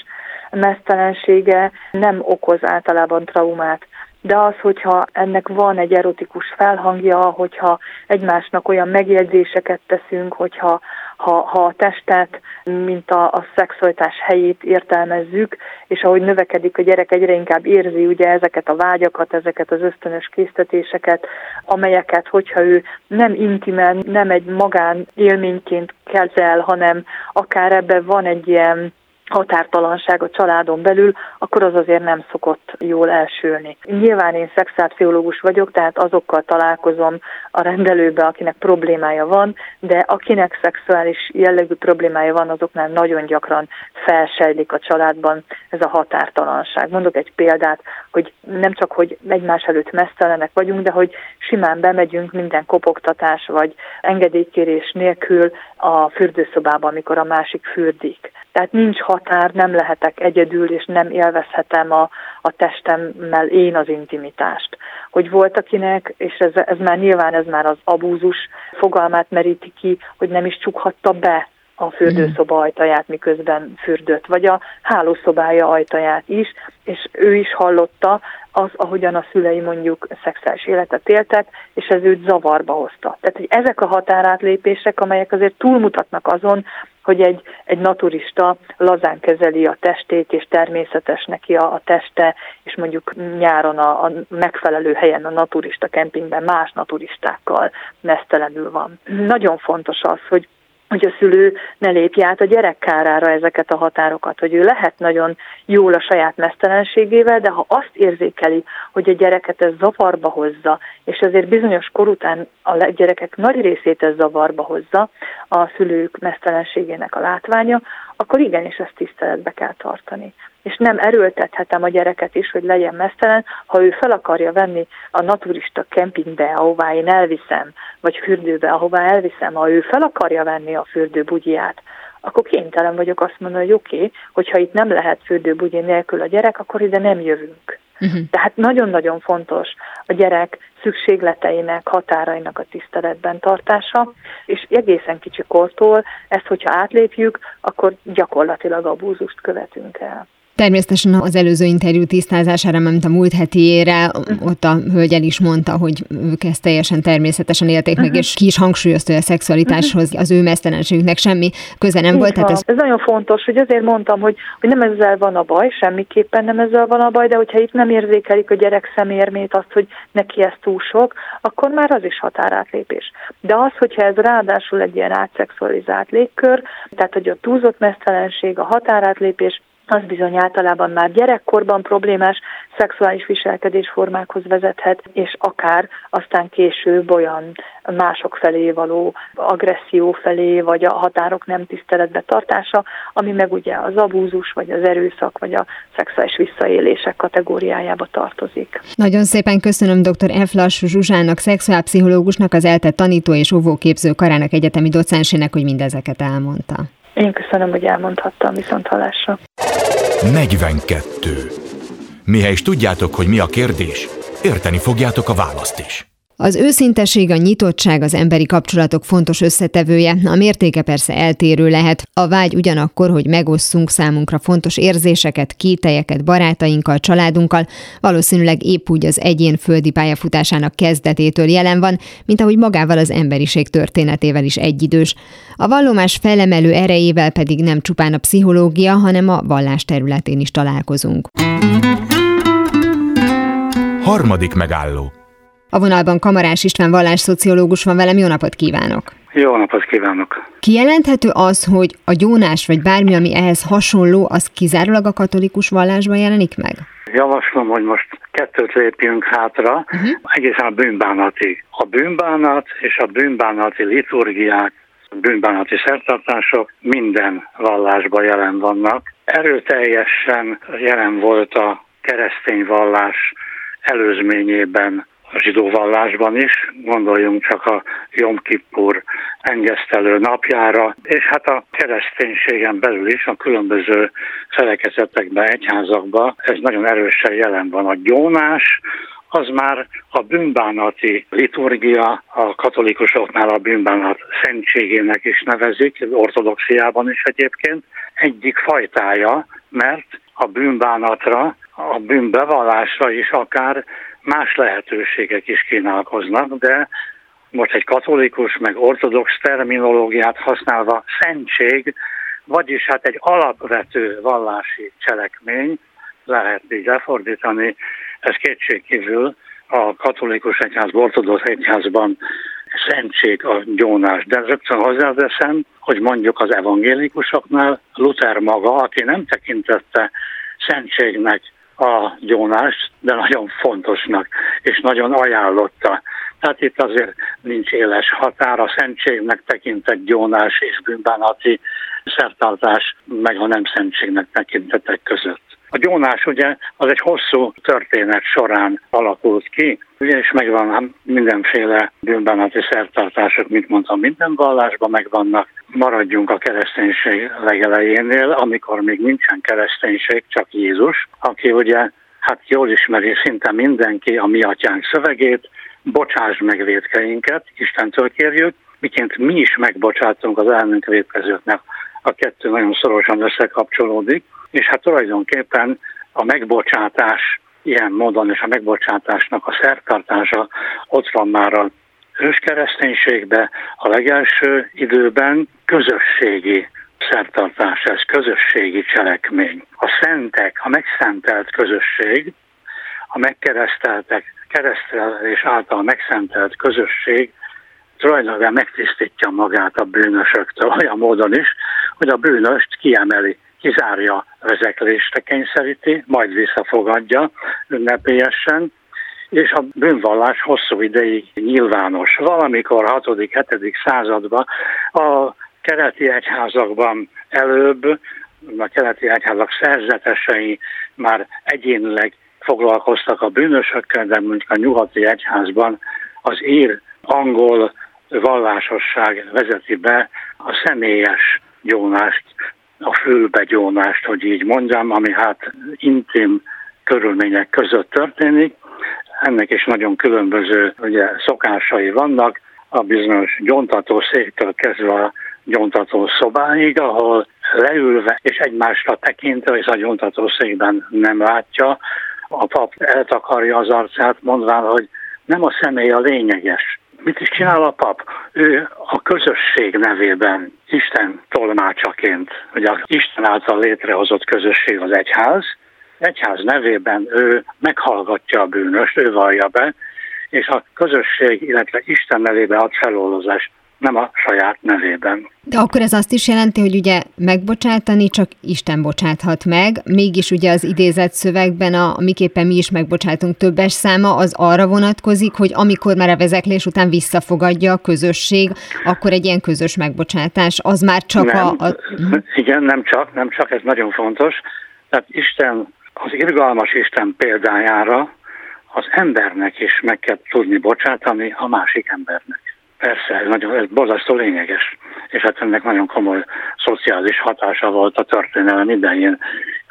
mesztelensége nem okoz általában traumát de az, hogyha ennek van egy erotikus felhangja, hogyha egymásnak olyan megjegyzéseket teszünk, hogyha ha, ha a testet, mint a, a szexualitás helyét értelmezzük, és ahogy növekedik a gyerek, egyre inkább érzi ugye ezeket a vágyakat, ezeket az ösztönös késztetéseket, amelyeket, hogyha ő nem intimen, nem egy magán élményként kezel, hanem akár ebben van egy ilyen határtalanság a családon belül, akkor az azért nem szokott jól elsülni. Nyilván én szexuálpszichológus vagyok, tehát azokkal találkozom a rendelőbe, akinek problémája van, de akinek szexuális jellegű problémája van, azoknál nagyon gyakran felsejlik a családban ez a határtalanság. Mondok egy példát, hogy nem csak, hogy egymás előtt mesztelenek vagyunk, de hogy simán bemegyünk minden kopogtatás vagy engedélykérés nélkül a fürdőszobába, amikor a másik fürdik. Tehát nincs határ, nem lehetek egyedül, és nem élvezhetem a, a testemmel én az intimitást. Hogy volt akinek, és ez, ez már nyilván ez már az abúzus fogalmát meríti ki, hogy nem is csukhatta be a fürdőszoba ajtaját, miközben fürdött, vagy a hálószobája ajtaját is, és ő is hallotta az, ahogyan a szülei mondjuk szexuális életet éltek, és ez őt zavarba hozta. Tehát, hogy ezek a határátlépések, amelyek azért túlmutatnak azon, hogy egy, egy naturista lazán kezeli a testét, és természetes neki a, a teste, és mondjuk nyáron a, a megfelelő helyen a naturista kempingben más naturistákkal mesztelenül van. Nagyon fontos az, hogy hogy a szülő ne lépje át a gyerek kárára ezeket a határokat, hogy ő lehet nagyon jól a saját mesztelenségével, de ha azt érzékeli, hogy a gyereket ez zavarba hozza, és ezért bizonyos kor után a gyerekek nagy részét ez zavarba hozza, a szülők mesztelenségének a látványa, akkor igenis ezt tiszteletbe kell tartani és nem erőltethetem a gyereket is, hogy legyen mesztelen, ha ő fel akarja venni a naturista kempingbe, ahová én elviszem, vagy fürdőbe, ahová elviszem, ha ő fel akarja venni a fürdőbugyját, akkor kénytelen vagyok azt mondani, hogy oké, okay, hogyha itt nem lehet fürdőbugyi nélkül a gyerek, akkor ide nem jövünk. Uh-huh. Tehát nagyon-nagyon fontos a gyerek szükségleteinek, határainak a tiszteletben tartása, és egészen kicsi kortól ezt, hogyha átlépjük, akkor gyakorlatilag abúzust követünk el. Természetesen az előző interjú tisztázására, mert a múlt hetiére, ott a hölgyel is mondta, hogy ők ezt teljesen természetesen élték meg, és ki is hangsúlyozta, hogy a szexualitáshoz, az ő mesztelenségüknek semmi köze nem volt. Tehát ez... ez nagyon fontos, hogy azért mondtam, hogy, hogy nem ezzel van a baj, semmiképpen nem ezzel van a baj, de hogyha itt nem érzékelik a gyerek szemérmét, azt, hogy neki ez túl sok, akkor már az is határátlépés. De az, hogyha ez ráadásul egy ilyen átszexualizált légkör, tehát hogy a túlzott mesztelenség, a határátlépés, az bizony általában már gyerekkorban problémás szexuális viselkedésformákhoz vezethet, és akár aztán később olyan mások felé való agresszió felé, vagy a határok nem tiszteletbe tartása, ami meg ugye az abúzus, vagy az erőszak, vagy a szexuális visszaélések kategóriájába tartozik. Nagyon szépen köszönöm dr. Eflas Zsuzsának, szexuálpszichológusnak, az ELTE tanító és óvóképző karának egyetemi docensének, hogy mindezeket elmondta. Én köszönöm, hogy elmondhattam viszont hallásra. 42. Mihez tudjátok, hogy mi a kérdés, érteni fogjátok a választ is. Az őszinteség, a nyitottság az emberi kapcsolatok fontos összetevője, a mértéke persze eltérő lehet. A vágy ugyanakkor, hogy megosszunk számunkra fontos érzéseket, kételyeket barátainkkal, családunkkal, valószínűleg épp úgy az egyén földi pályafutásának kezdetétől jelen van, mint ahogy magával az emberiség történetével is egyidős. A vallomás felemelő erejével pedig nem csupán a pszichológia, hanem a vallás területén is találkozunk. Harmadik megálló a vonalban Kamarás István vallásszociológus van velem, jó napot kívánok! Jó napot kívánok! Kijelenthető az, hogy a gyónás vagy bármi, ami ehhez hasonló, az kizárólag a katolikus vallásban jelenik meg? Javaslom, hogy most kettőt lépjünk hátra, uh-huh. egészen a bűnbánatig. A bűnbánat és a bűnbánati liturgiák, a bűnbánati szertartások minden vallásban jelen vannak. Erőteljesen jelen volt a keresztény vallás előzményében a zsidó vallásban is, gondoljunk csak a Jom Kippur engesztelő napjára, és hát a kereszténységen belül is a különböző felekezetekben, egyházakban ez nagyon erősen jelen van. A gyónás, az már a bűnbánati liturgia, a katolikusoknál a bűnbánat szentségének is nevezik, ortodoxiában is egyébként, egyik fajtája, mert a bűnbánatra, a bűnbevallásra is akár más lehetőségek is kínálkoznak, de most egy katolikus, meg ortodox terminológiát használva szentség, vagyis hát egy alapvető vallási cselekmény, lehet így lefordítani, ez kétségkívül a katolikus egyház, ortodox egyházban szentség a gyónás. De rögtön hozzáteszem, hogy mondjuk az evangélikusoknál Luther maga, aki nem tekintette szentségnek a gyónást, de nagyon fontosnak, és nagyon ajánlotta. Tehát itt azért nincs éles határ a szentségnek tekintett gyónás és bűnbánati szertartás, meg a nem szentségnek tekintetek között. A gyónás ugye az egy hosszú történet során alakult ki, ugye és megvan mindenféle bűnbánati szertartások, mint mondtam, minden vallásban megvannak. Maradjunk a kereszténység legelejénél, amikor még nincsen kereszténység, csak Jézus, aki ugye hát jól ismeri szinte mindenki a mi atyánk szövegét, bocsáss meg védkeinket, Istentől kérjük, miként mi is megbocsátunk az elnünk védkezőknek. A kettő nagyon szorosan összekapcsolódik és hát tulajdonképpen a megbocsátás ilyen módon és a megbocsátásnak a szertartása ott van már a őskereszténységbe a legelső időben közösségi szertartás, ez közösségi cselekmény. A szentek, a megszentelt közösség, a megkereszteltek, keresztelés által megszentelt közösség tulajdonképpen megtisztítja magát a bűnösöktől olyan módon is, hogy a bűnöst kiemeli, kizárja vezeklésre kényszeríti, majd visszafogadja ünnepélyesen, és a bűnvallás hosszú ideig nyilvános. Valamikor 6.-7. században a keleti egyházakban előbb a keleti egyházak szerzetesei már egyénileg foglalkoztak a bűnösökkel, de mondjuk a nyugati egyházban az ír angol vallásosság vezeti be a személyes gyónást, a fülbegyónást, hogy így mondjam, ami hát intim körülmények között történik. Ennek is nagyon különböző ugye, szokásai vannak, a bizonyos gyontató széktől kezdve a gyontató szobáig, ahol leülve és egymásra tekintve, és a gyontató székben nem látja, a pap eltakarja az arcát, mondván, hogy nem a személy a lényeges. Mit is csinál a pap? Ő a közösség nevében, Isten tolmácsaként, a Isten által létrehozott közösség az egyház, egyház nevében ő meghallgatja a bűnöst, ő vallja be, és a közösség, illetve Isten nevében ad feloldozást nem a saját nevében. De akkor ez azt is jelenti, hogy ugye megbocsátani csak Isten bocsáthat meg, mégis ugye az idézett szövegben, a, amiképpen mi is megbocsátunk többes száma, az arra vonatkozik, hogy amikor már a vezeklés után visszafogadja a közösség, akkor egy ilyen közös megbocsátás, az már csak nem, a... a... Igen, nem csak, nem csak, ez nagyon fontos. Tehát Isten, az irgalmas Isten példájára az embernek is meg kell tudni bocsátani a másik embernek. Persze, ez, nagyon, ez borzasztó lényeges, és hát ennek nagyon komoly szociális hatása volt a történelem idején,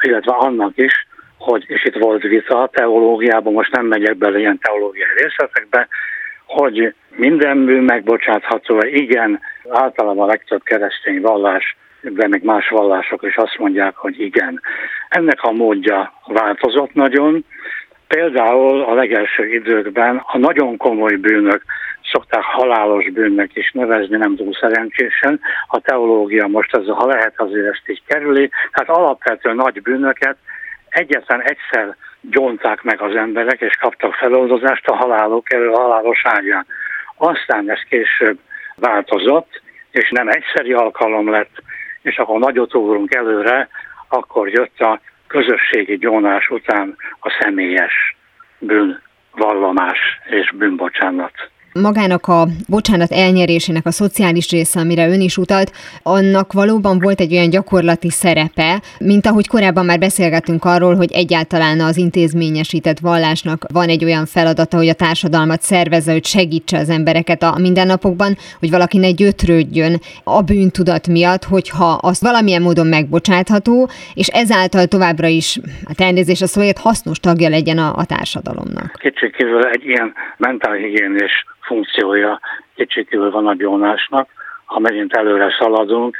illetve annak is, hogy, és itt volt vita a teológiában, most nem megyek bele ilyen teológiai részletekbe, hogy minden bűn megbocsátható, igen, általában a legtöbb keresztény vallás, de még más vallások is azt mondják, hogy igen. Ennek a módja változott nagyon, Például a legelső időkben a nagyon komoly bűnök szokták halálos bűnnek is nevezni, nem túl szerencsésen. A teológia most, ez, ha lehet, azért ezt így kerüli. Tehát alapvetően nagy bűnöket egyetlen egyszer gyonták meg az emberek, és kaptak feloldozást a halálok elő, a halálos ágyán. Aztán ez később változott, és nem egyszeri alkalom lett, és akkor nagyot ugrunk előre, akkor jött a közösségi gyónás után a személyes bűnvallamás és bűnbocsánat magának a bocsánat elnyerésének a szociális része, amire ön is utalt, annak valóban volt egy olyan gyakorlati szerepe, mint ahogy korábban már beszélgettünk arról, hogy egyáltalán az intézményesített vallásnak van egy olyan feladata, hogy a társadalmat szervezze, hogy segítse az embereket a mindennapokban, hogy valaki ne gyötrődjön a bűntudat miatt, hogyha azt valamilyen módon megbocsátható, és ezáltal továbbra is a elnézés a szóért hasznos tagja legyen a, a társadalomnak. Kétségkívül egy ilyen mentálhigiénés funkciója kétségkívül van a gyónásnak. Ha megint előre szaladunk,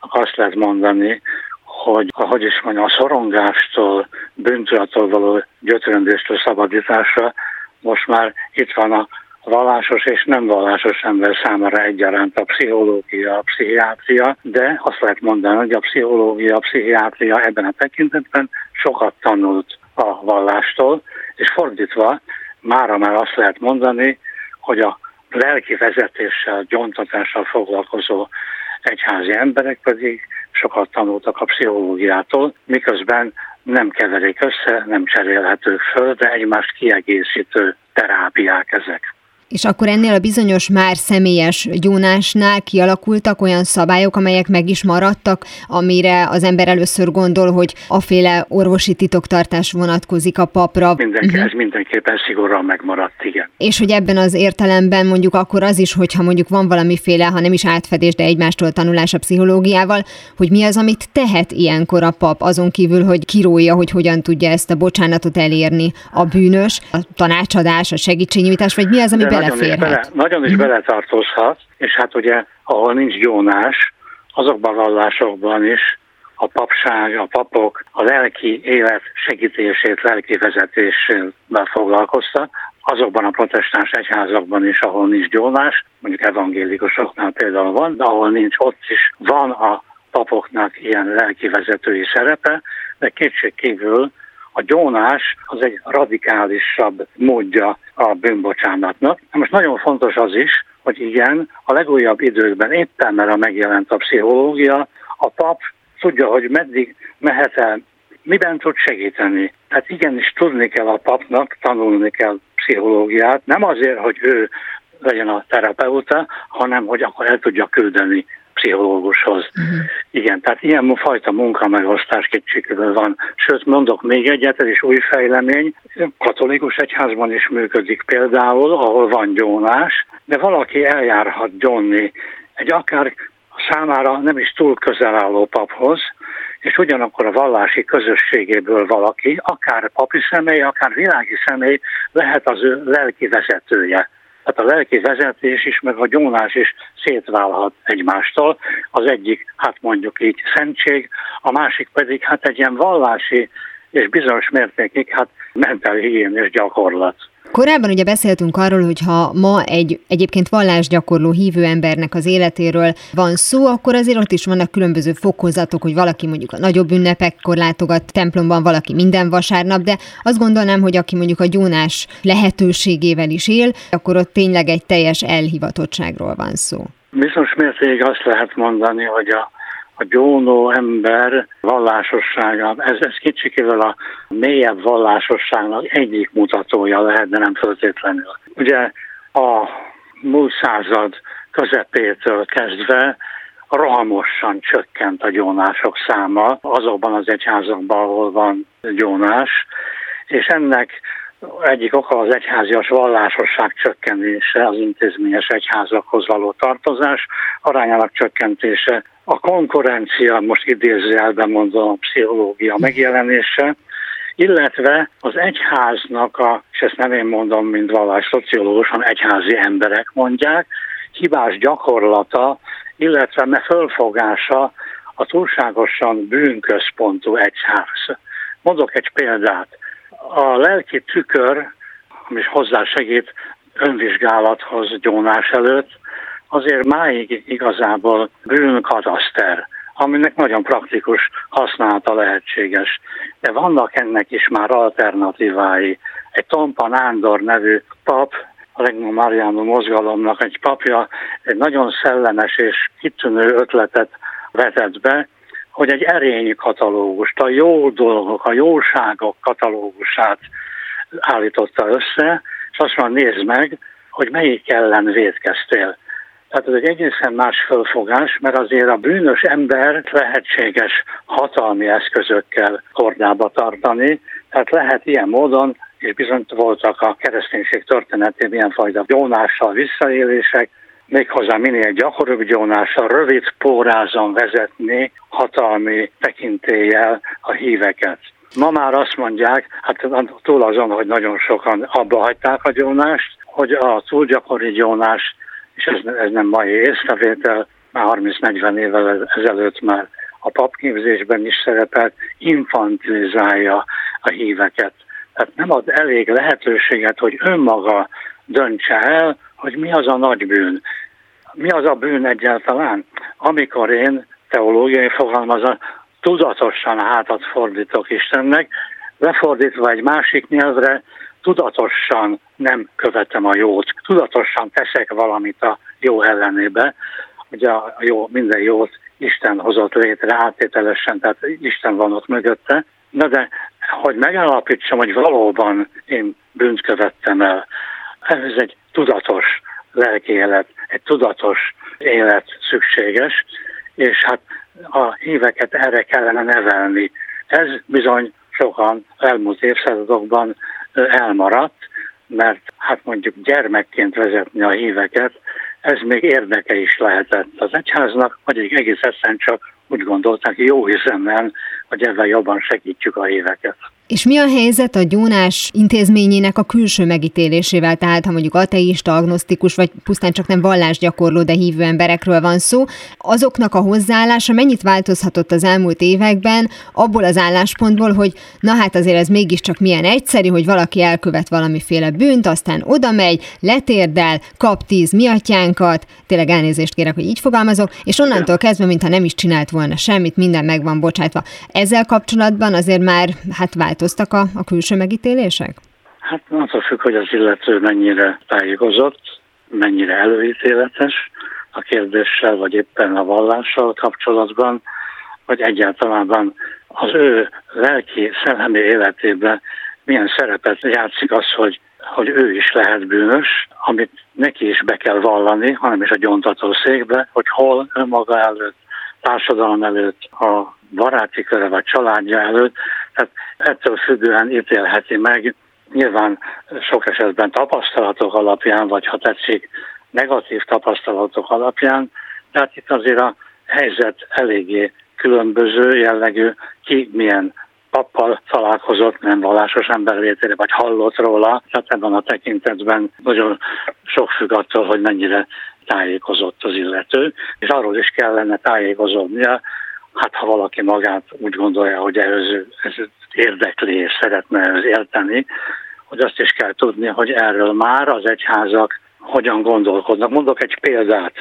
akkor azt lehet mondani, hogy ahogy is mondjam, a szorongástól, bűntudattól való gyötröndéstől szabadításra most már itt van a vallásos és nem vallásos ember számára egyaránt a pszichológia, a pszichiátria, de azt lehet mondani, hogy a pszichológia, a pszichiátria ebben a tekintetben sokat tanult a vallástól, és fordítva, mára már azt lehet mondani, hogy a lelki vezetéssel, gyontatással foglalkozó egyházi emberek pedig sokat tanultak a pszichológiától, miközben nem keverik össze, nem cserélhetők föl, de egymást kiegészítő terápiák ezek. És akkor ennél a bizonyos már személyes gyónásnál kialakultak olyan szabályok, amelyek meg is maradtak, amire az ember először gondol, hogy aféle orvosi titoktartás vonatkozik a papra. Mindenki, uh-huh. Ez mindenképpen szigorúan megmaradt, igen. És hogy ebben az értelemben mondjuk akkor az is, hogyha mondjuk van valamiféle, ha nem is átfedés, de egymástól tanulás a pszichológiával, hogy mi az, amit tehet ilyenkor a pap, azon kívül, hogy kirója, hogy hogyan tudja ezt a bocsánatot elérni a bűnös, a tanácsadás, a segítségnyújtás, vagy mi az, nagyon is, bele, nagyon is mhm. beletartozhat, és hát ugye, ahol nincs gyónás, azokban a vallásokban is a papság, a papok a lelki élet segítését, lelki vezetésével foglalkoztak, azokban a protestáns egyházakban is, ahol nincs gyónás, mondjuk evangélikusoknál például van, de ahol nincs, ott is van a papoknak ilyen lelki vezetői szerepe, de kétség kívül A gyónás az egy radikálisabb módja a bűnbocsánatnak. Most nagyon fontos az is, hogy igen, a legújabb időkben éppen mert a megjelent a pszichológia, a pap tudja, hogy meddig mehet el, miben tud segíteni. Tehát igenis tudni kell a papnak, tanulni kell pszichológiát, nem azért, hogy ő legyen a terapeuta, hanem hogy akkor el tudja küldeni pszichológushoz. Uh-huh. Igen, tehát ilyen fajta munkamegosztás kétségkívül van. Sőt, mondok még egyet, ez is új fejlemény. Katolikus egyházban is működik például, ahol van gyónás, de valaki eljárhat gyónni egy akár számára nem is túl közel álló paphoz, és ugyanakkor a vallási közösségéből valaki, akár papi személy, akár világi személy lehet az ő lelki vezetője. Tehát a lelki vezetés is, meg a gyónás is szétválhat egymástól. Az egyik, hát mondjuk így szentség, a másik pedig hát egy ilyen vallási és bizonyos mértékig hát mentálhigiénés gyakorlat. Korábban ugye beszéltünk arról, hogy ha ma egy egyébként vallásgyakorló hívő embernek az életéről van szó, akkor azért ott is vannak különböző fokozatok, hogy valaki mondjuk a nagyobb ünnepekkor látogat templomban, valaki minden vasárnap, de azt gondolnám, hogy aki mondjuk a gyónás lehetőségével is él, akkor ott tényleg egy teljes elhivatottságról van szó. Bizonyos mértékig azt lehet mondani, hogy a a gyónó ember vallásossága, ez, ez kicsikével a mélyebb vallásosságnak egyik mutatója lehet, de nem feltétlenül. Ugye a múlt század közepétől kezdve rohamosan csökkent a gyónások száma azokban az egyházakban, ahol van gyónás, és ennek egyik oka az egyházias vallásosság csökkenése, az intézményes egyházakhoz való tartozás arányának csökkentése, a konkurencia, most idézőjelben mondom, a pszichológia megjelenése, illetve az egyháznak, a, és ezt nem én mondom, mint vallás szociológus, hanem egyházi emberek mondják, hibás gyakorlata, illetve me fölfogása a túlságosan bűnközpontú egyház. Mondok egy példát. A lelki tükör, ami hozzásegít önvizsgálathoz gyónás előtt, azért máig igazából bűnkataszter, aminek nagyon praktikus használata lehetséges. De vannak ennek is már alternatívái. Egy Tompa Nándor nevű pap, a Regnum Mariano mozgalomnak egy papja egy nagyon szellemes és kitűnő ötletet vetett be, hogy egy erény katalógust, a jó dolgok, a jóságok katalógusát állította össze, és azt mondja, nézd meg, hogy melyik ellen védkeztél. Tehát ez egy egészen más fölfogás, mert azért a bűnös ember lehetséges hatalmi eszközökkel kordába tartani, tehát lehet ilyen módon, és bizony voltak a kereszténység történetében ilyenfajta gyónással visszaélések, méghozzá minél gyakoribb gyónással, rövid pórázon vezetni hatalmi tekintéllyel a híveket. Ma már azt mondják, hát túl azon, hogy nagyon sokan abba hagyták a gyónást, hogy a túl gyakori gyónás és ez, ez nem mai észrevétel, már 30-40 évvel ezelőtt már a papképzésben is szerepelt, infantilizálja a híveket. Tehát nem ad elég lehetőséget, hogy önmaga döntse el, hogy mi az a nagy bűn. Mi az a bűn egyáltalán? Amikor én teológiai fogalmazat tudatosan hátat fordítok Istennek, lefordítva egy másik nyelvre, tudatosan nem követem a jót, tudatosan teszek valamit a jó ellenébe, ugye a jó, minden jót Isten hozott létre áttételesen, tehát Isten van ott mögötte, Na de hogy megállapítsam, hogy valóban én bűnt követtem el, ez egy tudatos lelki élet, egy tudatos élet szükséges, és hát a híveket erre kellene nevelni. Ez bizony sokan elmúlt évszázadokban elmaradt, mert hát mondjuk gyermekként vezetni a híveket, ez még érdeke is lehetett az egyháznak, vagy egy egész egyszerűen csak úgy gondolták jó üzemmel, hogy ezzel jobban segítjük a híveket. És mi a helyzet a gyónás intézményének a külső megítélésével? Tehát, ha mondjuk ateista, agnosztikus, vagy pusztán csak nem vallásgyakorló, de hívő emberekről van szó, azoknak a hozzáállása mennyit változhatott az elmúlt években abból az álláspontból, hogy na hát azért ez mégiscsak milyen egyszerű, hogy valaki elkövet valamiféle bűnt, aztán oda megy, letérdel, kap tíz miatyánkat, tényleg elnézést kérek, hogy így fogalmazok, és onnantól kezdve, mintha nem is csinált volna semmit, minden meg van bocsátva. Ezzel kapcsolatban azért már hát változtak a, a külső megítélések? Hát attól függ, hogy az illető mennyire tájékozott, mennyire előítéletes a kérdéssel, vagy éppen a vallással kapcsolatban, vagy egyáltalán az ő lelki, szellemi életében milyen szerepet játszik az, hogy, hogy ő is lehet bűnös, amit neki is be kell vallani, hanem is a gyontató székbe, hogy hol önmaga előtt, társadalom előtt, a baráti köre vagy családja előtt, tehát ettől függően ítélheti meg, nyilván sok esetben tapasztalatok alapján, vagy ha tetszik, negatív tapasztalatok alapján, tehát itt azért a helyzet eléggé különböző jellegű, ki milyen pappal találkozott, nem vallásos ember létére, vagy hallott róla. Tehát ebben a tekintetben nagyon sok függ attól, hogy mennyire tájékozott az illető, és arról is kellene tájékozódnia, hát ha valaki magát úgy gondolja, hogy ez, ez érdekli és szeretne ez érteni, hogy azt is kell tudni, hogy erről már az egyházak hogyan gondolkodnak. Mondok egy példát.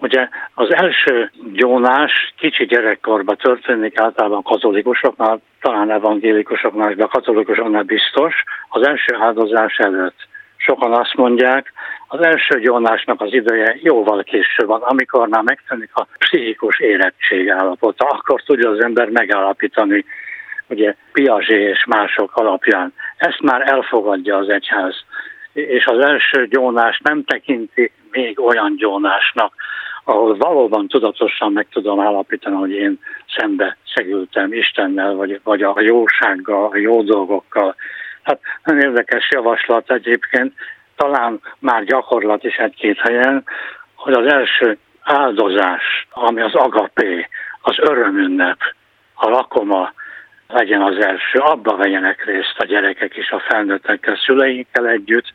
Ugye az első gyónás kicsi gyerekkorban történik általában katolikusoknál, talán evangélikusoknál, de katolikusoknál biztos, az első áldozás előtt. Sokan azt mondják, az első gyónásnak az ideje jóval később van, amikor már megtűnik a pszichikus érettség állapota, akkor tudja az ember megállapítani, ugye Piaget és mások alapján. Ezt már elfogadja az egyház és az első gyónás nem tekinti még olyan gyónásnak, ahol valóban tudatosan meg tudom állapítani, hogy én szembe szegültem Istennel, vagy, vagy a jósággal, a jó dolgokkal. Hát nagyon érdekes javaslat egyébként, talán már gyakorlat is egy-két helyen, hogy az első áldozás, ami az agapé, az örömünnep, a lakoma legyen az első, abba vegyenek részt a gyerekek is a felnőttekkel, szüleinkkel együtt,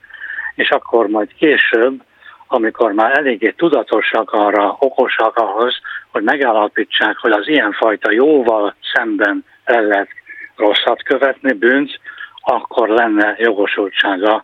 és akkor majd később, amikor már eléggé tudatosak arra, okosak ahhoz, hogy megállapítsák, hogy az ilyenfajta jóval szemben el lehet rosszat követni, bűnt, akkor lenne jogosultsága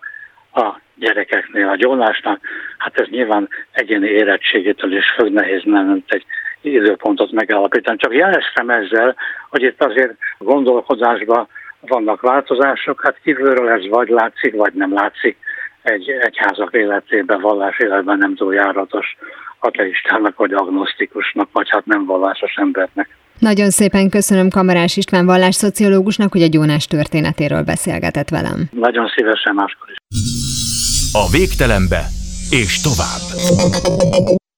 a gyerekeknél a gyónásnak. Hát ez nyilván egyéni érettségétől is függ, nehéz nem egy időpontot megállapítani. Csak jeleztem ezzel, hogy itt azért gondolkodásban vannak változások, hát kívülről ez vagy látszik, vagy nem látszik egy egyházak életében, vallás életben nem túl járatos ateistának vagy agnosztikusnak, vagy hát nem vallásos embernek. Nagyon szépen köszönöm Kamarás István vallásszociológusnak, hogy a gyónás történetéről beszélgetett velem. Nagyon szívesen máskor is. A végtelenbe és tovább.